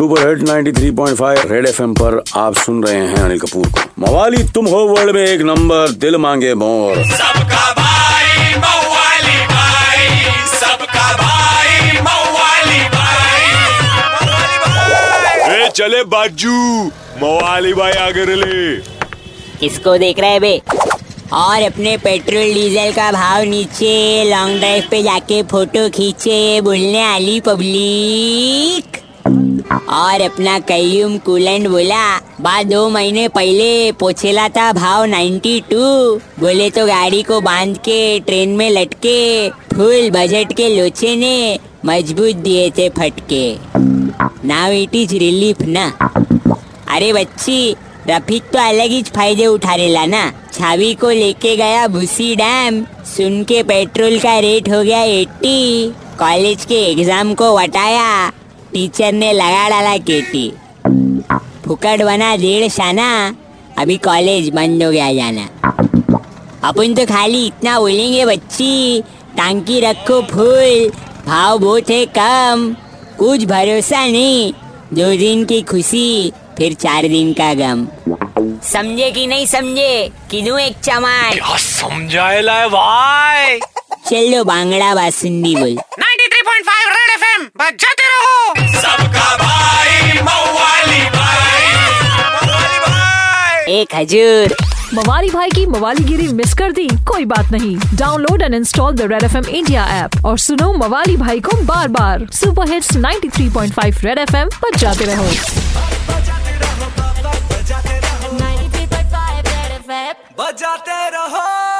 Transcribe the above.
Super hit 93.5 red FM पर आप सुन रहे हैं अनिल कपूर को। मवाली तुम हो वर्ल्ड में एक नंबर दिल मांगे मोर। सबका भाई मवाली भाई सबका भाई मवाली भाई। ए चले बाजू मवाली भाई आगे ले किसको देख रहे बे? और अपने पेट्रोल डीजल का भाव नीचे लॉन्ग ड्राइव पे जाके फ़ोटो खींचे बोलने वाली पब्लिक और अपना कयूम कूलेंट बोला, बाद दो महीने पहले पोछेला था भाव 92 बोले तो गाड़ी को बाँध के ट्रेन में लटके फुल बजट के लोचे ने मज़बूत दिए थे फटके। नाउ इट इज़ रिलीफ ना? अरे बच्ची, रफीक तो अलग ही फ़ायदे उठा रेला ना। छावी को लेके गया भूसी डैम, सुन के पेट्रोल का रेट हो गया एट्टी। कॉलेज के एग्ज़ाम को वटाया टीचर ने लगा डाला केटी. फुकट बना डेढ़ शाना अभी कॉलेज बंद हो गया जाना. अपन तो खाली इतना बोलेंगे बच्ची टांकी रखो फूल भाव बहुत है कम कुछ भरोसा नहीं दो दिन की खुशी फिर चार दिन का गम. समझे कि नहीं समझे? किदू एक क्या समझाएला है भाई? चलो बांगड़ा बासुंदी बोल. 93.5 रेड एफएम बजाते रहो। एक हजूर। मवाली भाई की मवाली गिरी मिस कर दी कोई बात नहीं। Download and install the Red F M India app और सुनो मवाली भाई को बार बार super hits 93.5 Red F M पर जाते रहो। बजाते रहो।